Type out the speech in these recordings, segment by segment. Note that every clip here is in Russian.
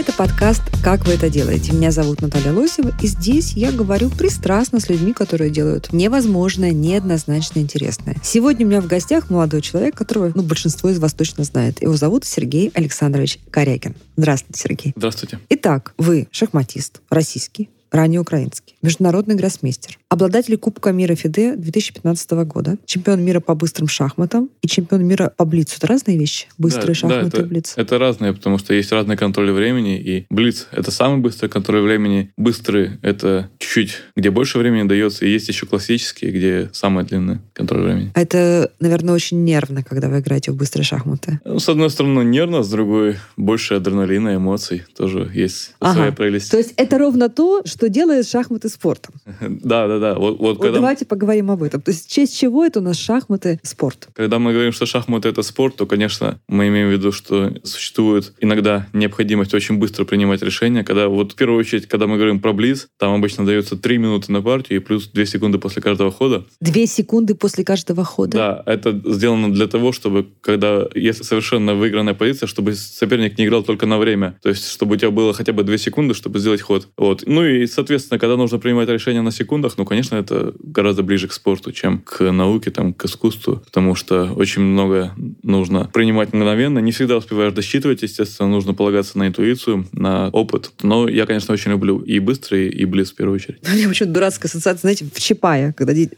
Это подкаст «Как вы это делаете?». Меня зовут Наталья Лосева, и здесь я говорю пристрастно с людьми, которые делают невозможное, неоднозначно интересное. Сегодня у меня в гостях молодой человек, которого ну, большинство из вас точно знает. Его зовут Сергей Александрович Корякин. Здравствуйте, Сергей. Здравствуйте. Итак, вы шахматист, российский, ранее украинский, международный гроссмейстер, обладатель Кубка мира ФИДЕ 2015 года, чемпион мира по быстрым шахматам и чемпион мира по блицу. Это разные вещи? Быстрые Да, шахматы да, и это, блиц. Это разные, потому что есть разные контроли времени, и Блиц — это самый быстрый контроль времени. Быстрый — это чуть-чуть, где больше времени дается, и есть еще классические, где самый длинный контроль времени. А Это, наверное, очень нервно, когда вы играете в быстрые шахматы. Ну, с одной стороны, нервно, с другой — больше адреналина, эмоций. Тоже есть Ага. своя прелесть. То есть это ровно то, что делает шахматы спортом. Да, да, да. Вот, вот Вот когда, давайте поговорим об этом. То есть в честь чего это у нас шахматы спорт? когда мы говорим, что шахматы — это спорт, то, конечно, мы имеем в виду, что существует иногда необходимость очень быстро принимать решения. Когда вот в первую очередь, когда мы говорим про Блиц, там обычно дается 3 минуты на партию и плюс 2 секунды после каждого хода. Две секунды после каждого хода? Да, это сделано для того, чтобы, когда есть совершенно выигранная позиция, чтобы соперник не играл только на время. То есть, чтобы у тебя было хотя бы 2 секунды, чтобы сделать ход. Вот. Ну и, соответственно, когда нужно принимать решения на секундах, ну, конечно, это гораздо ближе к спорту, чем к науке, там, к искусству, потому что очень много нужно принимать мгновенно. Не всегда успеваешь досчитывать, естественно, нужно полагаться на интуицию, на опыт. Но я, конечно, очень люблю и быстрый, и близ в первую очередь. У меня почему-то дурацкая ассоциация, знаете, в Чапая. Когда... де-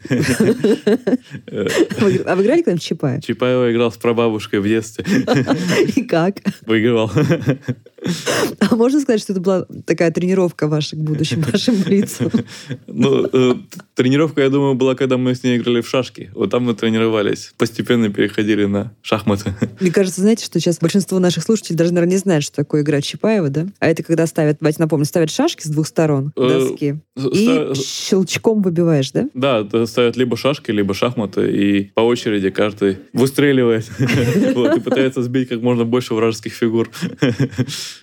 Вы- А вы играли когда-нибудь в Чапая? Чапаева играл с прабабушкой в детстве. И как? Выигрывал. А можно сказать, что это была такая тренировка ваша к будущим вашим блицу? Ну, э, тренировка, я думаю, была, когда мы с ней играли в шашки. Вот там мы тренировались. Постепенно переходили на шахматы. Мне кажется, знаете, что сейчас большинство наших слушателей даже, наверное, не знают, что такое игра Чапаева, да? А это когда ставят, давайте напомню, ставят шашки с двух сторон, Э, доски, и Ста- щелчком выбиваешь, да? Да, ставят либо шашки, либо шахматы, и по очереди каждый выстреливает и пытается сбить как можно больше вражеских фигур.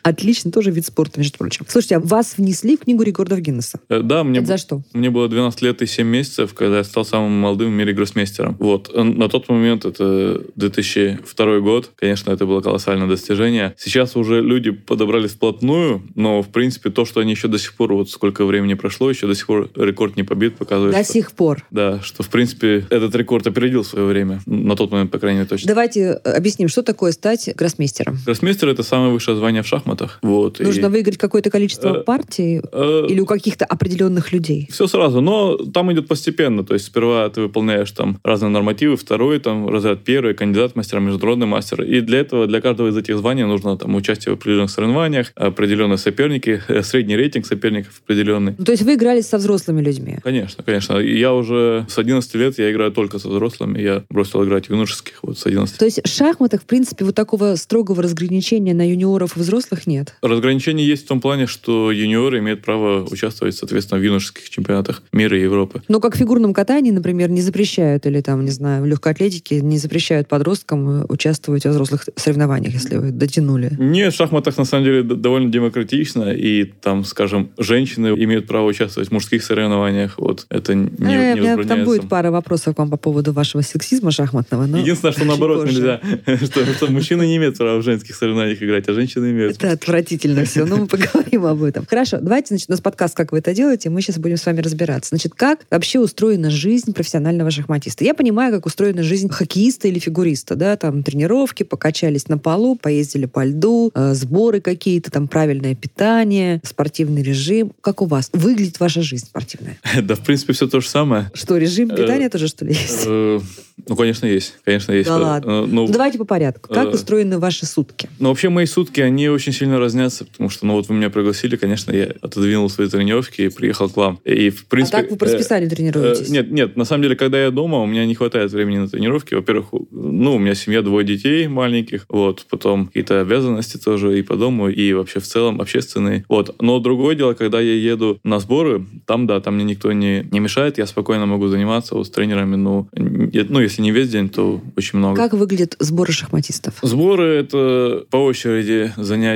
Отлично, тоже вид спорта, между прочим. Слушайте, а вас внесли в книгу рекордов Гиннесса? Э, Да, мне, Это за что? мне было 12 лет и 7 месяцев, когда я стал самым молодым в мире гроссмейстером. Вот. Э, На тот момент, это 2002 год, конечно, это было колоссальное достижение. Сейчас уже люди подобрались вплотную, но, в принципе, то, что они еще до сих пор, вот сколько времени прошло, еще до сих пор рекорд не побит, показывает, До что- сих пор. Да, что, в принципе, этот рекорд опередил свое время. На тот момент, по крайней мере, точно. Давайте э, объясним, что такое стать гроссмейстером. Гроссмейстер — это самое высшее звание в шахматах. Вот. Нужно и, выиграть какое-то количество Э, партий э, или у каких-то определенных людей? Все сразу, но там идет постепенно. То есть сперва ты выполняешь там разные нормативы, второй там разряд первый, кандидат мастера, международный мастер. И для этого, для каждого из этих званий нужно там участие в определенных соревнованиях, определенные соперники, э, средний рейтинг соперников определенный. Ну, то есть вы играли со взрослыми людьми? Конечно, конечно. Я уже с 11 лет я играю только со взрослыми. Я бросил играть в юношеских вот с 11. То есть в шахматах, в принципе, вот такого строгого разграничения на юниоров и взрослых нет? Разграничение есть в том плане, что юниоры имеют право участвовать, соответственно, в юношеских чемпионатах мира и Европы. Но как в фигурном катании, например, не запрещают, или там, не знаю, в легкой атлетике не запрещают подросткам э, участвовать во взрослых соревнованиях, если вы дотянули. Нет, в шахматах на самом деле довольно демократично, и там, скажем, женщины имеют право участвовать в мужских соревнованиях. Вот это не, Э, не у меня там возбраняется. будет пара вопросов к вам по поводу вашего сексизма шахматного. но Единственное, что наоборот нельзя, что мужчины не имеют права в женских соревнованиях играть, а женщины имеют. Это отвратительно все, но мы поговорим об этом. Хорошо, давайте, значит, у нас подкаст «Как вы это делаете», мы сейчас будем с вами разбираться. Значит, как вообще устроена жизнь профессионального шахматиста? Я понимаю, как устроена жизнь хоккеиста или фигуриста, да, там тренировки, покачались на полу, поездили по льду, э, сборы какие-то, там правильное питание, спортивный режим. Как у вас выглядит ваша жизнь спортивная? Да, в принципе, все то же самое. Что, режим Э, питания тоже, что ли, есть? Э, Ну, конечно, есть. Конечно, есть. Да ладно. Ну, Ну, давайте по порядку. Как устроены ваши сутки? Ну, вообще, мои сутки, они очень сильно разнятся, потому что, ну вот вы меня пригласили, конечно, я отодвинул свои тренировки и приехал к вам. И, в принципе... а как вы по э, расписанию тренируетесь? Э, нет, нет, на самом деле, когда я дома, у меня не хватает времени на тренировки. Во-первых, ну, у меня семья, двое детей маленьких, вот, потом какие-то обязанности тоже и по дому, и вообще в целом общественные. Вот. Но другое дело, когда я еду на сборы, там, да, там мне никто не, не мешает, я спокойно могу заниматься вот с тренерами, ну, ну, если не весь день, то очень много. Как выглядят сборы шахматистов? Сборы — это по очереди занятия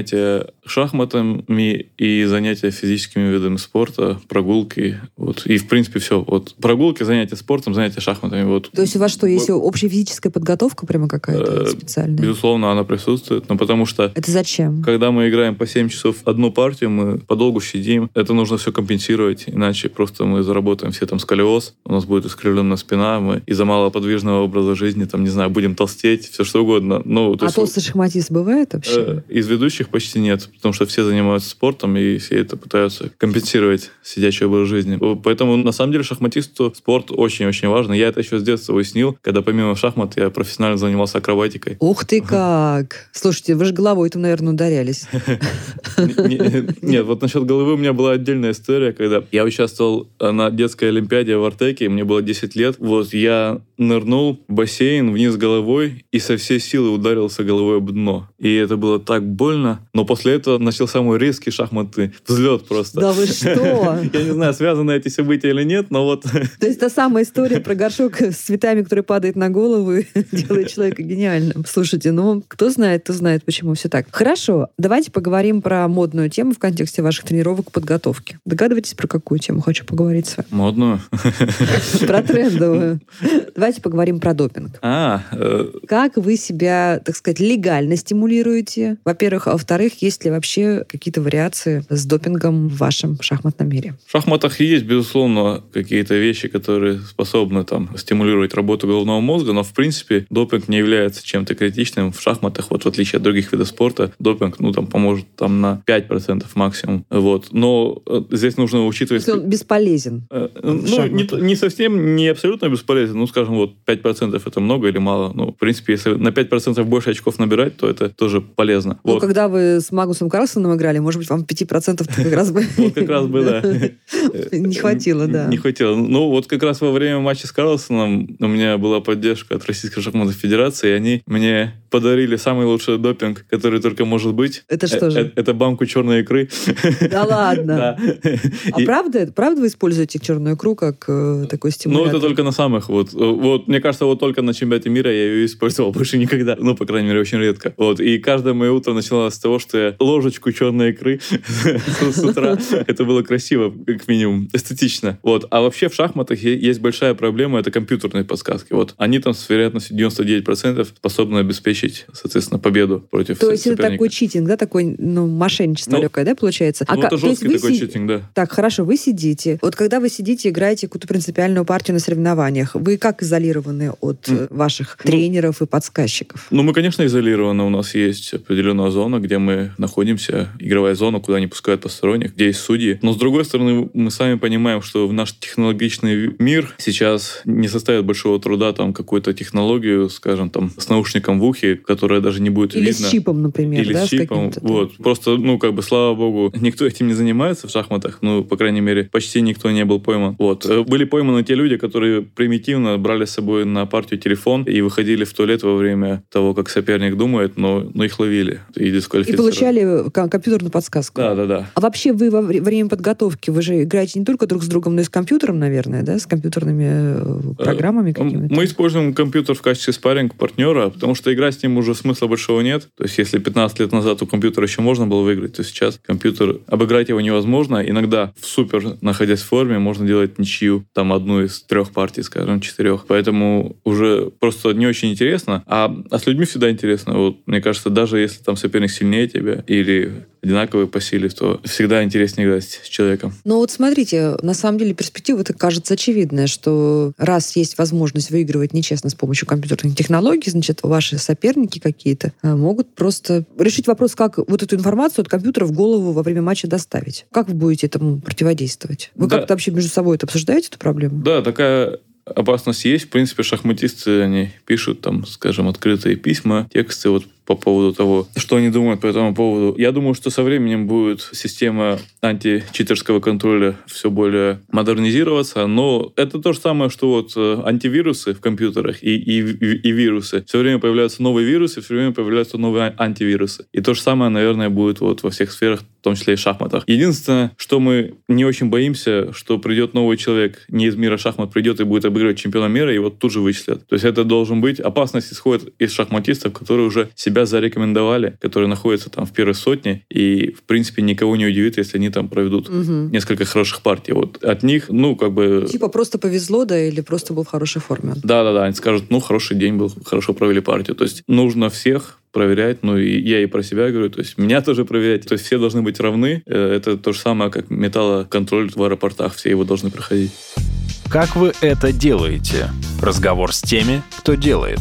шахматами и занятия физическими видами спорта, прогулки, вот. И, в принципе, все. Вот прогулки, занятия спортом, занятия шахматами, вот. То есть у вас что, есть вот. общая физическая подготовка прямо какая-то э, специальная? Безусловно, она присутствует, но потому что... Это зачем? Когда мы играем по 7 часов одну партию, мы подолгу сидим, это нужно все компенсировать, иначе просто мы заработаем все там сколиоз, у нас будет искривленная спина, мы из-за малоподвижного образа жизни, там, не знаю, будем толстеть, все что угодно. Ну, а есть, толстый шахматист бывает вообще? Э, из ведущих почти нет, потому что все занимаются спортом, и все это пытаются компенсировать сидячий образ жизни. Поэтому, на самом деле, шахматисту спорт очень-очень важен. Я это еще с детства уяснил, когда помимо шахмат я профессионально занимался акробатикой. Ух ты как! Слушайте, вы же головой там, наверное, ударялись. Нет, вот насчет головы у меня была отдельная история, когда я участвовал на детской олимпиаде в Артеке, мне было 10 лет. Вот я нырнул в бассейн вниз головой и со всей силы ударился головой об дно. И это было так больно. Но после этого начался мой резкий шахматный взлет просто. Да вы что? Я не знаю, связаны эти события или нет, но вот... То есть та самая история про горшок с цветами, который падает на голову и делает человека гениальным. Слушайте, ну, кто знает, кто знает, почему все так. Хорошо, давайте поговорим про модную тему в контексте ваших тренировок и подготовки. Догадываетесь, про какую тему хочу поговорить с вами? Модную? Про трендовую. Давайте поговорим про допинг. А, э... Как вы себя, так сказать, легально стимулируете? Во-первых. А во-вторых, есть ли вообще какие-то вариации с допингом в вашем шахматном мире? В шахматах есть, безусловно, какие-то вещи, которые способны там стимулировать работу головного мозга, но в принципе допинг не является чем-то критичным в шахматах, вот в отличие от других видов спорта. Допинг, ну, там поможет там на 5% максимум. Вот. Но э, здесь нужно учитывать... Есть он бесполезен? Э, ну, не, не совсем, не абсолютно бесполезен. Ну, скажем, вот 5% это много или мало? Ну, в принципе, если на 5% больше очков набирать, то это тоже полезно. Ну, вот. когда вы с Магнусом Карлсоном играли, может быть, вам 5% как раз бы... Вот как раз бы, да. Не хватило, да. Не хватило. Ну, вот как раз во время матча с Карлсоном у меня была поддержка от Российской шахматной федерации, и они мне подарили самый лучший допинг, который только может быть. Это что же? Это банку черной икры. Да ладно? А правда, правда вы используете черную икру как э, такой стимулятор? Ну, это только на самых вот. Вот, мне кажется, вот только на чемпионате мира я ее использовал больше никогда. Ну, по крайней мере, очень редко. Вот. И каждое мое утро начиналось с того, что я ложечку черной икры с утра. Это было красиво, как минимум, эстетично. Вот. А вообще в шахматах есть большая проблема, это компьютерные подсказки. Вот. Они там с вероятностью 99% способны обеспечить, соответственно, победу против То есть это такой читинг, да, такой, ну, мошенничество ну, легкое, да, получается? А ну, это жесткий такой читинг, да. Так, хорошо, вы сидите. Вот когда вы сидите, играете какую-то принципиальную партию на соревнованиях, вы как изолированы от mm. ваших ну, тренеров и подсказчиков? Ну, мы, конечно, изолированы. У нас есть определенная зона, где мы находимся, игровая зона, куда не пускают посторонних, где есть судьи. Но, с другой стороны, мы сами понимаем, что в наш технологичный мир сейчас не составит большого труда там какую-то технологию, скажем, там, с наушником в ухе, которая даже не будет Или видно. с чипом, например, Или да, с чипом. Вот. Просто, ну, как бы, слава богу, никто этим не занимается в шахматах. Ну, по крайней мере, почти никто не был пойман. Вот. Э, были пойманы те люди, которые примитивно брали с собой на партию телефон и выходили в туалет во время того, как соперник думает, но, но их ловили и И получали компьютерную подсказку. Да, да, да. А вообще вы во время подготовки, вы же играете не только друг с другом, но и с компьютером, наверное, да? С компьютерными э, э, программами какими-то? Мы используем компьютер в качестве спарринг партнера, потому что играть с ним уже смысла большого нет. То есть если 15 лет назад у компьютера еще можно было выиграть, то сейчас компьютер, обыграть его невозможно. Иногда в супер, находясь в форме, можно делать ничью, там одну из трех партий, скажем, четырех. Поэтому уже просто не очень интересно. А, а с людьми всегда интересно. Вот, мне кажется, даже если там соперник сильнее тебя или одинаковые по силе, то всегда интереснее играть с человеком. Ну вот смотрите, на самом деле перспектива это кажется очевидная, что раз есть возможность выигрывать нечестно с помощью компьютерных технологий, значит, ваши соперники какие-то э, могут просто решить вопрос, как вот эту информацию от компьютера в голову во время матча доставить. Как вы будете этому противодействовать? Вы да. как-то вообще между собой это обсуждаете, эту проблему? Да, такая опасность есть. В принципе, шахматисты, они пишут там, скажем, открытые письма, тексты. Вот по поводу того, что они думают по этому поводу. Я думаю, что со временем будет система античитерского контроля все более модернизироваться, но это то же самое, что вот э, антивирусы в компьютерах и, и, и вирусы. Все время появляются новые вирусы, все время появляются новые антивирусы. И то же самое, наверное, будет вот во всех сферах, в том числе и шахматах. Единственное, что мы не очень боимся, что придет новый человек не из мира шахмат, придет и будет обыгрывать чемпиона мира, и вот тут же вычислят. То есть это должен быть... Опасность исходит из шахматистов, которые уже себя зарекомендовали, которые находятся там в первой сотне, и, в принципе, никого не удивит, если они там проведут угу. несколько хороших партий. Вот от них, ну, как бы... Типа просто повезло, да, или просто был в хорошей форме? Да-да-да, они скажут, ну, хороший день был, хорошо провели партию. То есть нужно всех проверять, ну и я и про себя говорю, то есть меня тоже проверять, то есть все должны быть равны. Э, это то же самое, как металлоконтроль в аэропортах, все его должны проходить. Как вы это делаете? Разговор с теми, кто делает.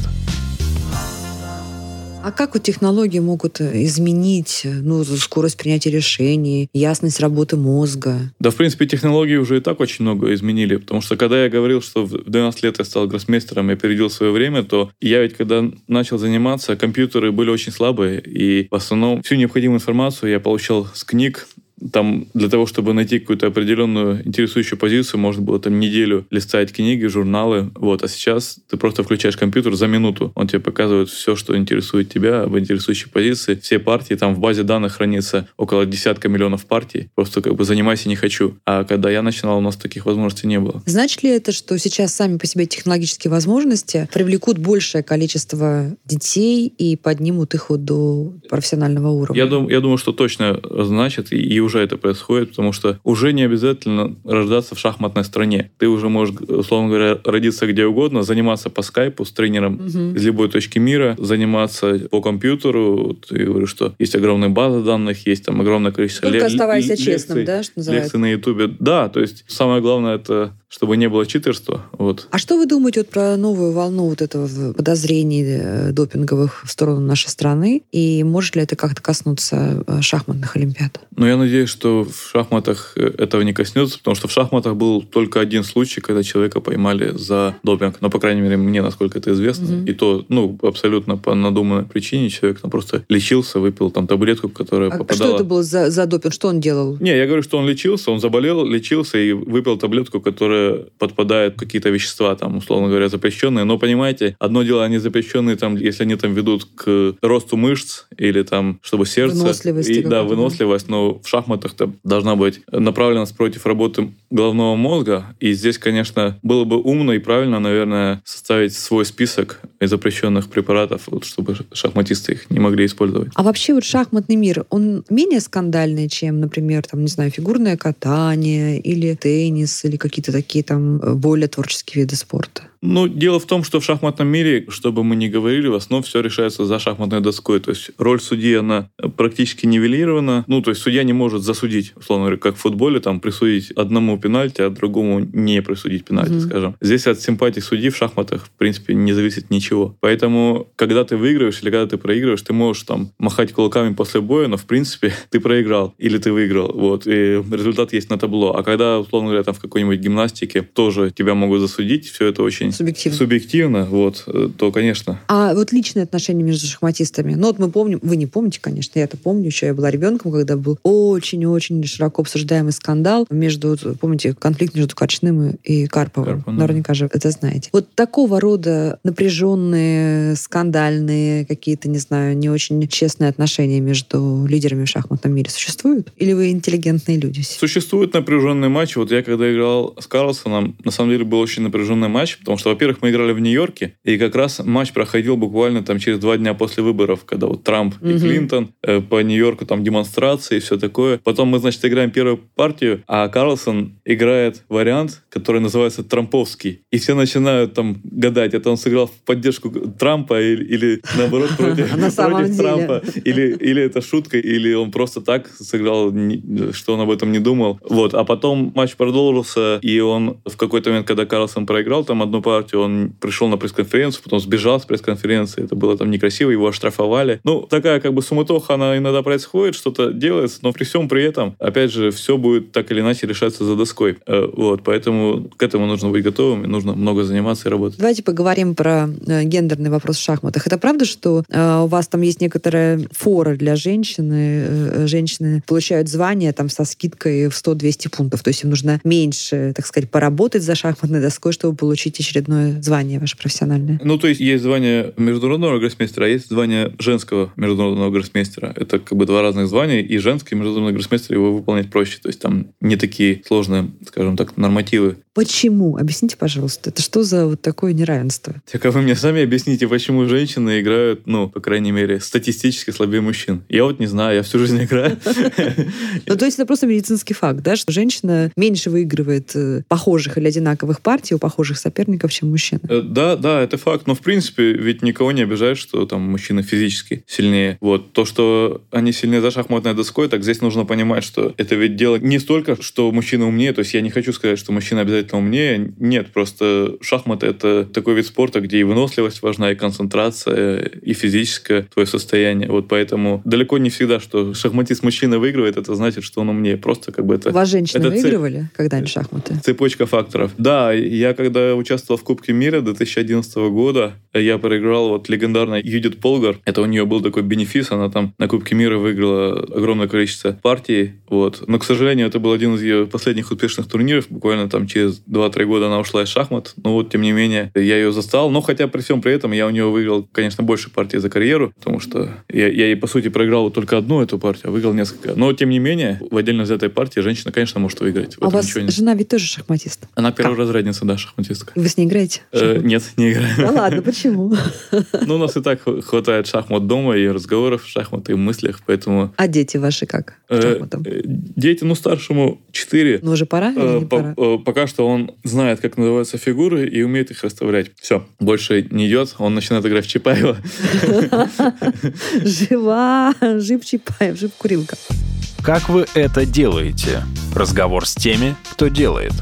А как вот технологии могут э, изменить э, ну, скорость принятия решений, ясность работы мозга? Да, в принципе, технологии уже и так очень много изменили, потому что когда я говорил, что в 12 лет я стал гроссмейстером и опередил свое время, то я ведь когда начал заниматься, компьютеры были очень слабые, и в основном всю необходимую информацию я получал с книг, там для того, чтобы найти какую-то определенную интересующую позицию, можно было там неделю листать книги, журналы. Вот. А сейчас ты просто включаешь компьютер за минуту. Он тебе показывает все, что интересует тебя в интересующей позиции. Все партии, там в базе данных хранится около десятка миллионов партий. Просто как бы занимайся не хочу. А когда я начинал, у нас таких возможностей не было. Значит ли это, что сейчас сами по себе технологические возможности привлекут большее количество детей и поднимут их до профессионального уровня? Я, дум, я думаю, что точно значит, и уже это происходит, потому что уже не обязательно рождаться в шахматной стране. Ты уже можешь, условно говоря, родиться где угодно, заниматься по скайпу с тренером угу. из любой точки мира, заниматься по компьютеру. Ты говоришь, что есть огромная база данных, есть там огромное количество Только оставайся лекций, честным, да, что называется? Лекции на Ютубе. Да, то есть самое главное это чтобы не было читерства. Вот. А что вы думаете вот про новую волну вот этого подозрений э, допинговых в сторону нашей страны? И может ли это как-то коснуться э, шахматных олимпиад? Ну, я надеюсь, что в шахматах э, этого не коснется, потому что в шахматах был только один случай, когда человека поймали за допинг. Но, по крайней мере, мне, насколько это известно. Угу. И то, ну, абсолютно по надуманной причине человек там просто лечился, выпил там таблетку, которая а попадала... что это было за, за допинг? Что он делал? Не, я говорю, что он лечился, он заболел, лечился и выпил таблетку, которая подпадают какие-то вещества, там, условно говоря, запрещенные. Но, понимаете, одно дело, они запрещенные, там, если они там ведут к росту мышц или там, чтобы сердце... Выносливость. И, да, выносливость, но в шахматах-то должна быть направленность против работы головного мозга. И здесь, конечно, было бы умно и правильно, наверное, составить свой список запрещенных препаратов, вот, чтобы шахматисты их не могли использовать. А вообще вот шахматный мир, он менее скандальный, чем, например, там, не знаю, фигурное катание или теннис или какие-то такие какие там э, более творческие виды спорта? Ну, дело в том, что в шахматном мире, что бы мы ни говорили, в основном все решается за шахматной доской. То есть роль судьи, она практически нивелирована. Ну, то есть судья не может засудить, условно говоря, как в футболе, там, присудить одному пенальти, а другому не присудить пенальти, mm-hmm. скажем. Здесь от симпатии судьи в шахматах, в принципе, не зависит ничего. Поэтому, когда ты выигрываешь или когда ты проигрываешь, ты можешь там махать кулаками после боя, но, в принципе, ты проиграл или ты выиграл. Вот. И результат есть на табло. А когда, условно говоря, там в какой-нибудь гимнастике тоже тебя могут засудить, все это очень Субъективно. Субъективно, вот, э, то, конечно. А вот личные отношения между шахматистами. Ну, вот мы помним, вы не помните, конечно, я это помню, еще я была ребенком, когда был очень-очень широко обсуждаемый скандал между, помните, конфликт между Корчным и Карповым. Карпов, Наверняка же это знаете. Вот такого рода напряженные, скандальные, какие-то, не знаю, не очень честные отношения между лидерами в шахматном мире существуют? Или вы интеллигентные люди? Существует напряженный матч. Вот я когда играл с Карлсоном, на самом деле был очень напряженный матч, потому что, во-первых, мы играли в Нью-Йорке, и как раз матч проходил буквально там через два дня после выборов, когда вот Трамп и Клинтон э, по Нью-Йорку там демонстрации и все такое. Потом мы, значит, играем первую партию, а Карлсон играет вариант, который называется Трамповский. И все начинают там гадать, это он сыграл в поддержку Трампа или, или наоборот против, против Трампа. Или, или это шутка, или он просто так сыграл, что он об этом не думал. Вот. А потом матч продолжился, и он в какой-то момент, когда Карлсон проиграл там одну партию, он пришел на пресс-конференцию, потом сбежал с пресс-конференции, это было там некрасиво, его оштрафовали. Ну, такая как бы суматоха, она иногда происходит, что-то делается, но при всем при этом, опять же, все будет так или иначе решаться за доской. Э, вот, поэтому к этому нужно быть готовым, и нужно много заниматься и работать. Давайте поговорим про э, гендерный вопрос в шахматах. Это правда, что э, у вас там есть некоторая фора для женщины, женщины получают звание там со скидкой в 100-200 пунктов, то есть им нужно меньше, так сказать, поработать за шахматной доской, чтобы получить очередное звание ваше профессиональное? Ну, то есть есть звание международного гроссмейстера, а есть звание женского международного гроссмейстера. Это как бы два разных звания, и женский международный гроссмейстер его выполнять проще. То есть там не такие сложные, скажем так, нормативы. Почему? Объясните, пожалуйста. Это что за вот такое неравенство? Так а вы мне сами объясните, почему женщины играют, ну, по крайней мере, статистически слабее мужчин. Я вот не знаю, я всю жизнь играю. Ну, то есть это просто медицинский факт, да, что женщина меньше выигрывает э, похожих или одинаковых партий у похожих соперников, чем мужчина. Э, да, да, это факт. Но, в принципе, ведь никого не обижает, что там мужчина физически сильнее. Вот. То, что они сильнее за шахматной доской, так здесь нужно понимать, что это ведь дело не столько, что мужчина умнее. То есть я не хочу сказать, что мужчина обязательно умнее. Нет, просто шахматы — это такой вид спорта, где и выносливость важна, и концентрация, и физическое твое состояние. Вот поэтому далеко не всегда, что шахматист мужчина выигрывает, это значит, что он умнее. Просто как бы это... Вас женщины это выигрывали цеп... когда-нибудь шахматы? Цепочка факторов. Да, я когда участвовал в Кубке мира 2011 года, я проиграл вот легендарной Юдит Полгар. Это у нее был такой бенефис, она там на Кубке мира выиграла огромное количество партий. Вот. Но, к сожалению, это был один из ее последних успешных турниров. Буквально там через 2-3 года она ушла из шахмат. Но вот, тем не менее, я ее застал. Но хотя при всем при этом я у нее выиграл, конечно, больше партий за карьеру, потому что я, я ей, по сути, проиграл вот только одну эту партию, а выиграл несколько. Но, тем не менее, в отдельно взятой партии женщина, конечно, может выиграть. А у вас нет. жена ведь тоже шахматист? Она перворазрядница, да, шахматистка. Вы с ней играете? Э, нет, не играю. Да ладно, почему? Ну, у нас и так хватает шахмат дома и разговоров, шахмат и мыслях, поэтому... А дети ваши как? Э, э, дети, ну, старшему 4. Ну, уже пора или не пора? Пока что он знает, как называются фигуры и умеет их расставлять. Все, больше не идет, он начинает играть в Чапаева. Жива, жив Чапаев, жив Курилка. Как вы это делаете? Разговор с теми, кто делает.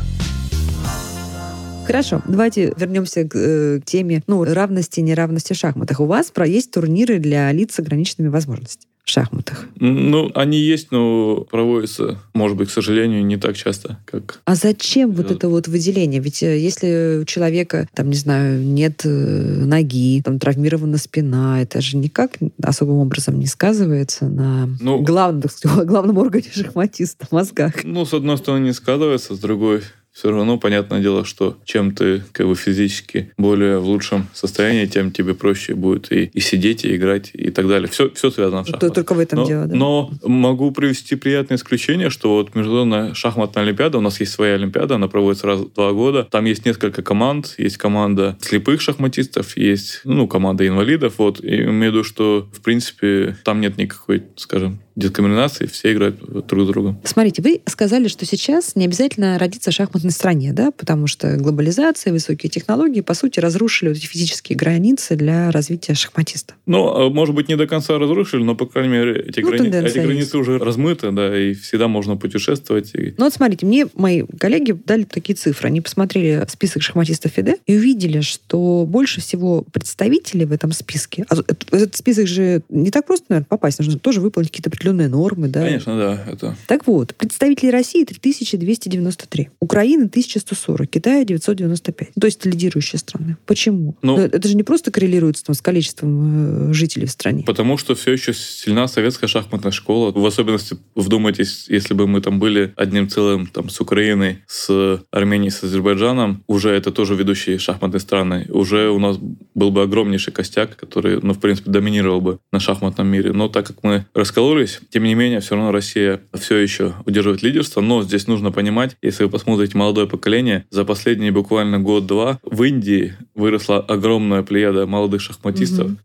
Хорошо, давайте вернемся к, э, к теме ну, равности и неравности в шахматах. У вас про есть турниры для лиц с ограниченными возможностями в шахматах? Ну, они есть, но проводятся, может быть, к сожалению, не так часто, как... А зачем вот это вот выделение? Ведь э, если у человека, там, не знаю, нет э, ноги, там, травмирована спина, это же никак особым образом не сказывается на ну, главном, так сказать, главном органе шахматиста, мозгах. Ну, с одной стороны, не сказывается, с другой все равно понятное дело, что чем ты как бы физически более в лучшем состоянии, тем тебе проще будет и, и сидеть, и играть, и так далее. Все, все связано в шахматах. Только в этом но, дело, да? Но могу привести приятное исключение, что вот Международная шахматная олимпиада, у нас есть своя олимпиада, она проводится раз в два года. Там есть несколько команд, есть команда слепых шахматистов, есть ну, команда инвалидов. Вот. И имею в виду, что в принципе там нет никакой, скажем, дискриминации, все играют друг с другом. Смотрите, вы сказали, что сейчас не обязательно родиться в шахматной стране, да, потому что глобализация, высокие технологии, по сути, разрушили вот эти физические границы для развития шахматиста. Ну, а, может быть, не до конца разрушили, но, по крайней мере, эти, ну, грани... эти границы уже размыты, да, и всегда можно путешествовать. И... Ну, вот смотрите, мне мои коллеги дали такие цифры. Они посмотрели список шахматистов ФИДЕ и увидели, что больше всего представителей в этом списке, а этот список же не так просто, наверное, попасть, нужно тоже выполнить какие-то определенные нормы, да? Конечно, да. Это... Так вот, представителей России 3293, Украины 1140, Китая 995. То есть лидирующие страны. Почему? Ну, это же не просто коррелируется там, с количеством э, жителей в стране. Потому что все еще сильна советская шахматная школа. В особенности, вдумайтесь, если бы мы там были одним целым там, с Украиной, с Арменией, с Азербайджаном, уже это тоже ведущие шахматные страны. Уже у нас был бы огромнейший костяк, который, ну, в принципе, доминировал бы на шахматном мире. Но так как мы раскололись, тем не менее, все равно Россия все еще удерживает лидерство. Но здесь нужно понимать, если вы посмотрите молодое поколение, за последние буквально год-два в Индии выросла огромная плеяда молодых шахматистов, Мгм.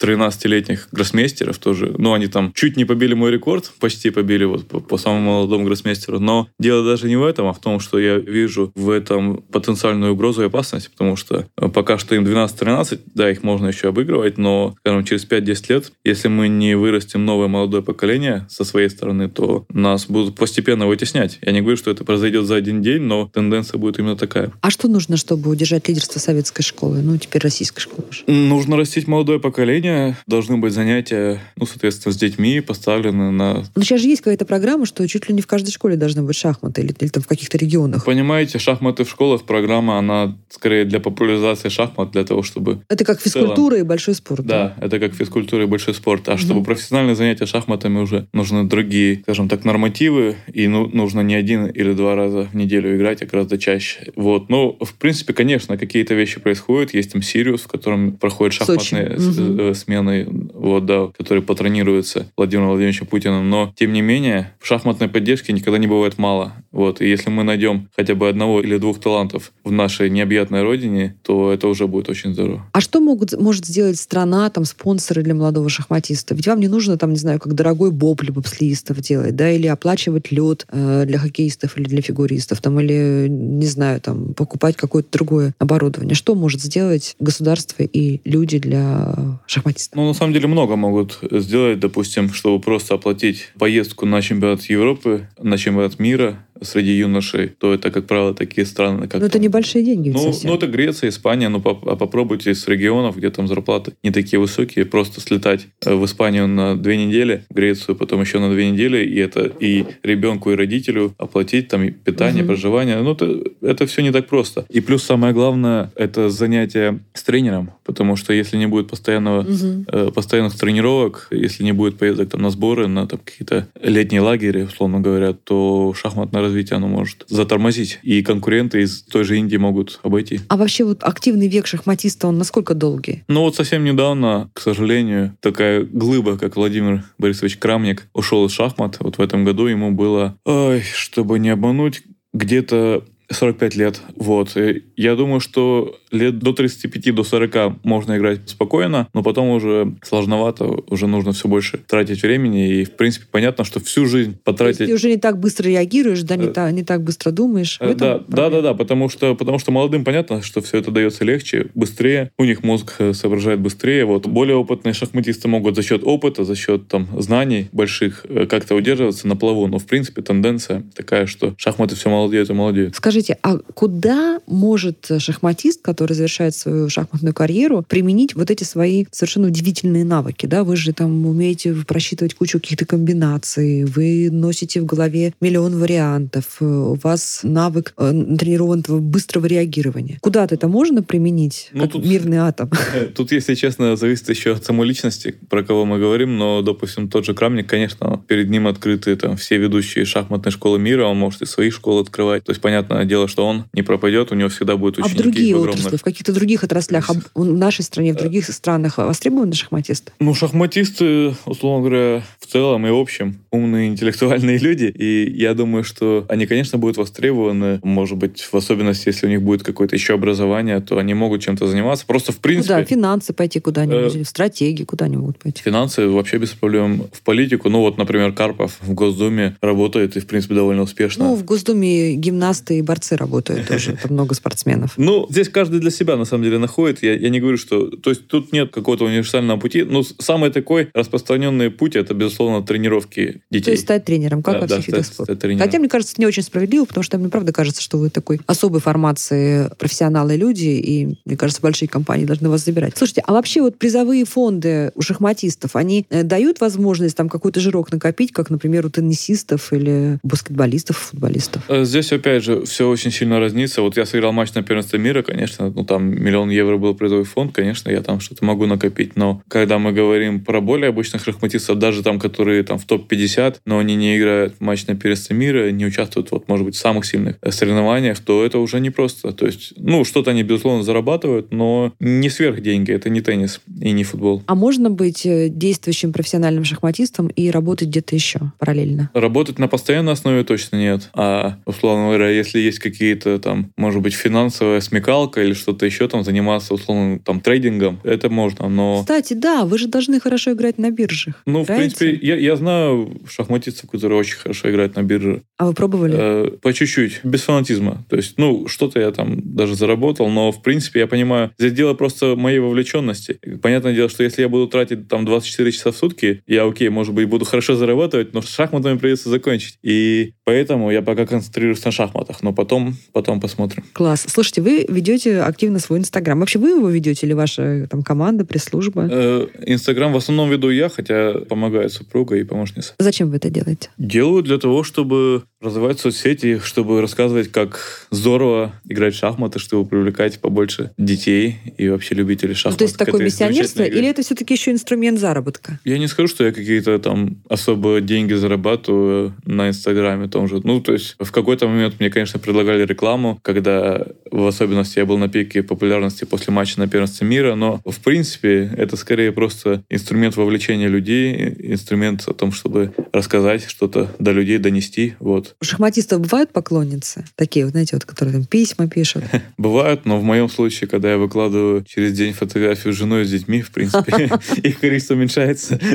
12-13-летних гроссмейстеров тоже. Ну, они там чуть не побили мой рекорд, почти побили вот по, по самому молодому гроссмейстеру. Но дело даже не в этом, а в том, что я вижу в этом потенциальную угрозу и опасность, потому что э, пока что им 12-13, да, их можно еще обыгрывать, но, скажем, через 5-10 лет, если мы не вырастим новое молодое поколение со своей стороны, то нас будут постепенно вытеснять. Я не говорю, что это произойдет за один день, но тенденция будет именно такая. А что нужно, чтобы удержать лидерство советской школы? Ну, теперь российской школы. Нужно растить молодое поколение, должны быть занятия, ну, соответственно, с детьми поставлены на... Но сейчас же есть какая-то программа, что чуть ли не в каждой школе должны быть шахматы или, или там в каких-то регионах. Понимаете, шахматы в школах, программа, она скорее для популяризации шахмат, для того, чтобы... Это как целом. физкультура и большой спорт. Да, это как физкультура и большой спорт. А чтобы Мгм. профессиональные занятия шахматами уже нужны другие, скажем так, нормативы, и ну, нужно не один или два раза в неделю играть, а гораздо чаще. Вот. Ну, в принципе, конечно, какие-то вещи происходят. Есть там Сириус, в котором проходят шахматные э, смены, вот, да, которые патронируются Владимиром Владимировичем Путиным. Но, тем не менее, шахматной поддержки никогда не бывает мало. Вот. И если мы найдем хотя бы одного или двух талантов в нашей необъятной родине, то это уже будет очень здорово. А что могут, может сделать страна, там, спонсоры для молодого шахматиста? Ведь вам не нужно, там, не знаю, как дорогой боб для бобслеистов делать, да, или оплачивать лед э, для хоккеистов или для фигуристов, там, или, не знаю, там, покупать какое-то другое оборудование. Что может сделать государство и люди для шахматистов? Ну, на самом деле, много могут сделать, допустим, чтобы просто оплатить поездку на чемпионат Европы, на чемпионат мира среди юношей, то это, как правило, такие страны, как... Ну, это небольшие деньги Ну, совсем. ну, это Греция, Испания, ну, поп- а попробуйте с регионов, где там зарплаты не такие высокие, просто слетать э, в Испанию на две недели, в Грецию потом еще на две недели, и это и ребенку, и родителю оплатить там питание, Мгм. проживание. Ну, это, это все не так просто. И плюс самое главное, это занятие с тренером, потому что если не будет постоянного Мгм. э, постоянных тренировок, если не будет поездок там на сборы, на там, какие-то летние лагеря, условно говоря, то шахматное развитие оно может затормозить. И конкуренты из той же Индии могут обойти. А вообще вот активный век шахматиста, он насколько долгий? Ну вот совсем недавно, к сожалению, такая глыба, как Владимир Борисович Крамник, ушел из шахмат. Вот в этом году ему было, ой, чтобы не обмануть, где-то 45 лет. Вот. И я думаю, что лет до 35, до 40 можно играть спокойно, но потом уже сложновато, уже нужно все больше тратить времени. И, в принципе, понятно, что всю жизнь потратить... ты уже не так быстро реагируешь, да, не, Э, та- не так быстро думаешь. Э, Да, да, проблема. да, да, потому что, потому что молодым понятно, что все это дается легче, быстрее, у них мозг э, соображает быстрее. Вот более опытные шахматисты могут за счет опыта, за счет там знаний больших э, как-то удерживаться на плаву. Но в принципе тенденция такая, что шахматы все молодеют и молодеют. Скажите, а куда может шахматист, который завершает свою шахматную карьеру, применить вот эти свои совершенно удивительные навыки? Да? Вы же там умеете просчитывать кучу каких-то комбинаций, вы носите в голове миллион вариантов, э, у вас навык э, тренированного быстрого реагирования. Куда-то это можно применить, Ну, как тут- мирный атом? Тут, если честно, зависит еще от самой личности, про кого мы говорим, но, допустим, тот же Крамник, конечно, перед ним открыты там все ведущие шахматные школы мира, он может и свои школы открывать. То есть, понятное дело, что он не пропадет, у него всегда будут А в ученики другие огромных. отрасли, в каких-то других отраслях, в нашей стране, в других странах востребованы шахматисты? Ну, шахматисты, условно говоря, в целом и в общем, умные интеллектуальные люди. И я думаю, что они, конечно, будут востребованы. Может быть, в особенности, если у них будет какое-то еще образование, то они могут чем-то заниматься. Просто, в принципе, Куда? Финансы пойти куда-нибудь, Э, в стратегии куда-нибудь пойти. финансы вообще без проблем в политику. Ну, вот, например, Карпов в Госдуме работает и, в принципе, довольно успешно. Ну, в Госдуме гимнасты и борцы работают тоже, там много спортсменов. Ну, здесь каждый для себя, на самом деле, находит. Я, я не говорю, что... То есть тут нет какого-то универсального пути. С- самый такой распространенный путь — это, безусловно, тренировки детей. То есть стать тренером, как Да, во да, всех видах стать- спорта. стать. Хотя, мне кажется, это не очень справедливо, потому что мне правда кажется, что вы такой особой формации профессионалы люди, и, мне кажется, большие компании должны вас забирать. Слушайте, а вообще вот призовые фонды у шахматистов, они э, дают возможность там какой-то жирок накопить, как, например, у теннисистов или баскетболистов, футболистов? Э, Здесь, опять же, все очень сильно разнится. Вот я сыграл матч на первенстве мира, конечно, ну там миллион евро был призовой фонд, конечно, я там что-то могу накопить, но когда мы говорим про более обычных шахматистов, даже там, которые там в топ-50, но они не играют матч на первенстве мира, не участвуют, вот, может быть, в самых сильных соревнованиях, то это уже непросто. То есть, ну, что-то они, безусловно, зарабатывают, но не сверх деньги, это не теннис и не футбол. А можно быть э, действующим профессиональным шахматистом и работать где-то еще параллельно? Работать на постоянной основе точно нет. А, условно говоря, если есть какие-то там, может быть, финансовая смекалка или что-то еще там, заниматься условно там трейдингом, это можно, но... Кстати, да, вы же должны хорошо играть на биржах. Ну, Играете? в принципе, я, я знаю шахматистов, которые очень хорошо играют на бирже. А вы пробовали? Э, по чуть-чуть, без фанатизма. То есть, ну, что-то я там даже заработал, но, в принципе, я понимаю, здесь дело просто моей вовлеченности. Понятное дело, что если я буду тратить там 24 часа в сутки, я, окей, может быть, буду хорошо зарабатывать, но с шахматами придется закончить. И поэтому я пока концентрируюсь на шахматах, но потом, потом посмотрим. Класс. Слушайте, вы ведете активно свой Инстаграм. Вообще вы его ведете или ваша там команда, пресс-служба? Э, Инстаграм в основном веду я, хотя помогает супруга и помощница. Зачем вы это делаете? Делаю для того, чтобы развивать соцсети, чтобы рассказывать, как здорово играть в шахматы, чтобы привлекать побольше детей и вообще любителей Ну, шахмат. то есть такое миссионерство, или это все-таки еще инструмент заработка? Я не скажу, что я какие-то там особо деньги зарабатываю на Инстаграме том же. Ну, то есть в какой-то момент мне, конечно, предлагали рекламу, когда в особенности я был на пике популярности после матча на первенстве мира, но в принципе это скорее просто инструмент вовлечения людей, инструмент о том, чтобы рассказать что-то до людей, донести. Вот. У шахматистов бывают поклонницы? Такие, вот, знаете, вот, которые там письма пишут. Бывают, но в моем случае, когда я выкладываю через день фотографию с женой и с детьми, в принципе, их количество уменьшается.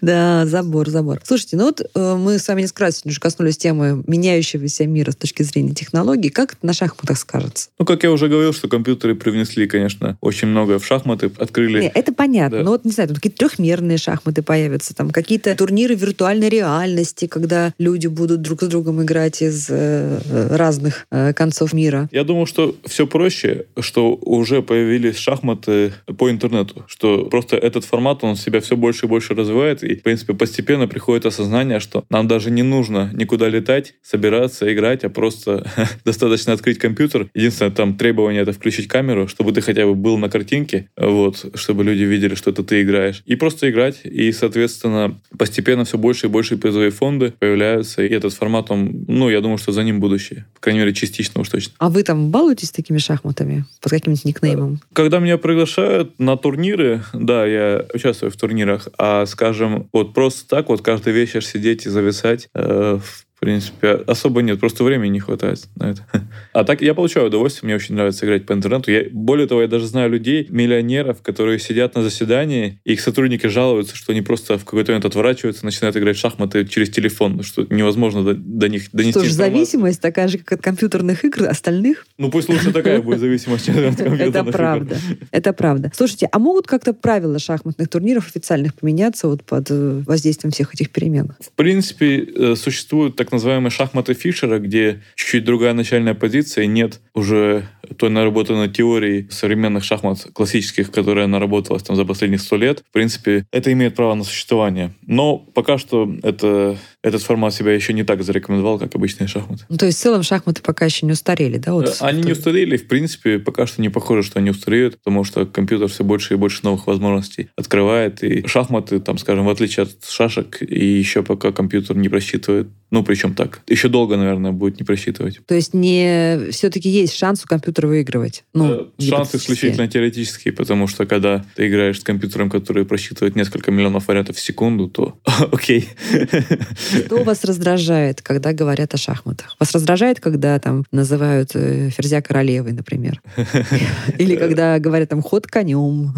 Да, забор, забор. Слушайте, ну вот э, мы с вами несколько раз сегодня уже коснулись темы меняющегося мира с точки зрения технологий. Как это на шахматах скажется? Ну, как я уже говорил, что компьютеры привнесли, конечно, очень многое в шахматы, открыли... Не, это понятно. Да. Но вот, не знаю, какие-то трехмерные шахматы появятся, там какие-то турниры виртуальной реальности, когда люди будут друг с другом играть из э, э, разных э, концов мира. Я думаю, что все проще, что уже появились шахматы по интернету, что просто этот формат, он себя все больше и больше развивает, и, в принципе, постепенно приходит осознание, что нам даже не нужно никуда летать, собираться, играть, а просто достаточно открыть компьютер. Единственное, там требование это включить камеру, чтобы ты хотя бы был на картинке, вот, чтобы люди видели, что это ты играешь. И просто играть, и, соответственно, постепенно все больше и больше призовые фонды появляются, и этот формат, он, ну, я думаю, что за ним будущее. По крайней мере, частично уж точно. А вы там балуетесь такими шахматами? Под каким-нибудь никнеймом? Когда меня приглашают на турниры, да, я участвую в турнирах, а, скажем, вот просто так вот каждый вечер сидеть и зависать, э, в принципе, особо нет, просто времени не хватает на это. А так я получаю удовольствие, мне очень нравится играть по интернету. Я, более того, я даже знаю людей, миллионеров, которые сидят на заседании, и их сотрудники жалуются, что они просто в какой-то момент отворачиваются, начинают играть в шахматы через телефон, что невозможно до, до них донести Что ж, зависимость такая же, как от компьютерных игр остальных? Ну пусть лучше такая будет зависимость, чем от компьютерных Это правда. Это правда. Слушайте, а могут как-то правила шахматных турниров официальных поменяться вот под э, воздействием всех этих перемен? В принципе, э, существуют так называемые шахматы Фишера, где чуть-чуть другая начальная позиция, нет уже той наработанной теории современных шахмат классических, которая наработалась там за последних сто лет. В принципе, это имеет право на существование. Но пока что это, этот формат себя еще не так зарекомендовал, как обычные шахматы. Ну, то есть в целом шахматы пока еще не устарели, да? Вот Э, Они не устарели, в принципе, пока что не похоже, что они устареют, потому что компьютер все больше и больше новых возможностей открывает. И шахматы, там, скажем, в отличие от шашек, и еще пока компьютер не просчитывает, ну, причем так, еще долго, наверное, будет не просчитывать. То есть не все-таки есть шанс у компьютера выигрывать. Ну, Э, Шанс исключительно теоретический, потому что когда ты играешь с компьютером, который просчитывает несколько миллионов вариантов в секунду, то окей. Что вас раздражает, когда говорят о шахматах? Вас раздражает, когда там называют э, ферзя королевой, например? Или когда говорят там ход конем?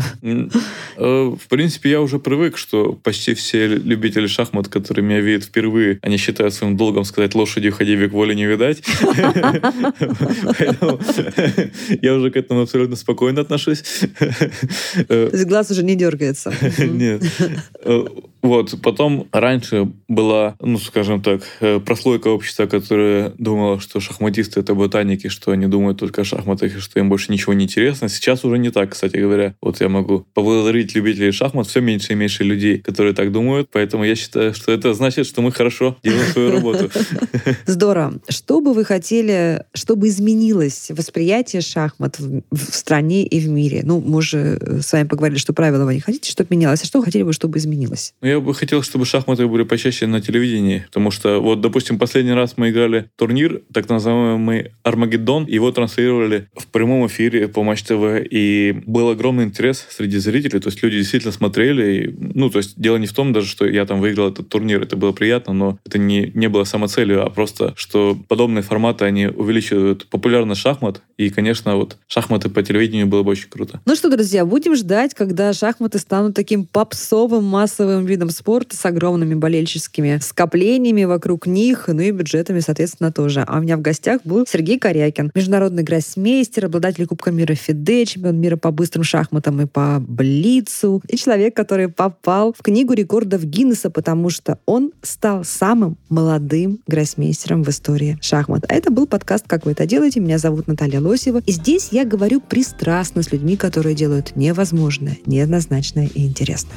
Э, В принципе, я уже привык, что почти все любители шахмат, которые меня видят впервые, они считают своим долгом сказать лошади уходи, век воли не видать. Поэтому Я уже к этому абсолютно спокойно отношусь. То есть глаз уже не дергается. Нет. Вот, потом раньше была, ну, скажем так, э, прослойка общества, которая думала, что шахматисты — это ботаники, что они думают только о шахматах, и что им больше ничего не интересно. Сейчас уже не так, кстати говоря. Вот я могу поблагодарить любителей шахмат, все меньше и меньше людей, которые так думают, поэтому я считаю, что это значит, что мы хорошо делаем свою работу. Здорово. Что бы вы хотели, чтобы изменилось восприятие шахмат в, в стране и в мире? Ну, мы уже э, с вами поговорили, что правила вы не хотите, чтобы менялось, а что вы хотели бы, чтобы изменилось? Ну, я бы хотел, чтобы шахматы были почаще на телевидении, потому что вот, допустим, последний раз мы играли турнир, так называемый Армагеддон, его транслировали в прямом эфире по Матч ТВ, и был огромный интерес среди зрителей, то есть люди действительно смотрели, и, ну, то есть дело не в том даже, что я там выиграл этот турнир, это было приятно, но это не, не было самоцелью, а просто, что подобные форматы, они увеличивают популярность шахмат, и, конечно, вот шахматы по телевидению было бы очень круто. Ну что, друзья, будем ждать, когда шахматы станут таким попсовым массовым видом спорта с огромными болельческими скоплениями вокруг них, ну и бюджетами, соответственно, тоже. А у меня в гостях был Сергей Корякин, международный гроссмейстер, обладатель Кубка мира ФИДЕ, чемпион мира по быстрым шахматам и по Блицу, и человек, который попал в книгу рекордов Гиннесса, потому что он стал самым молодым гроссмейстером в истории шахмат. А это был подкаст «Как вы это делаете?». Меня зовут Наталья Лосева. И здесь я говорю пристрастно с людьми, которые делают невозможное, неоднозначное и интересное.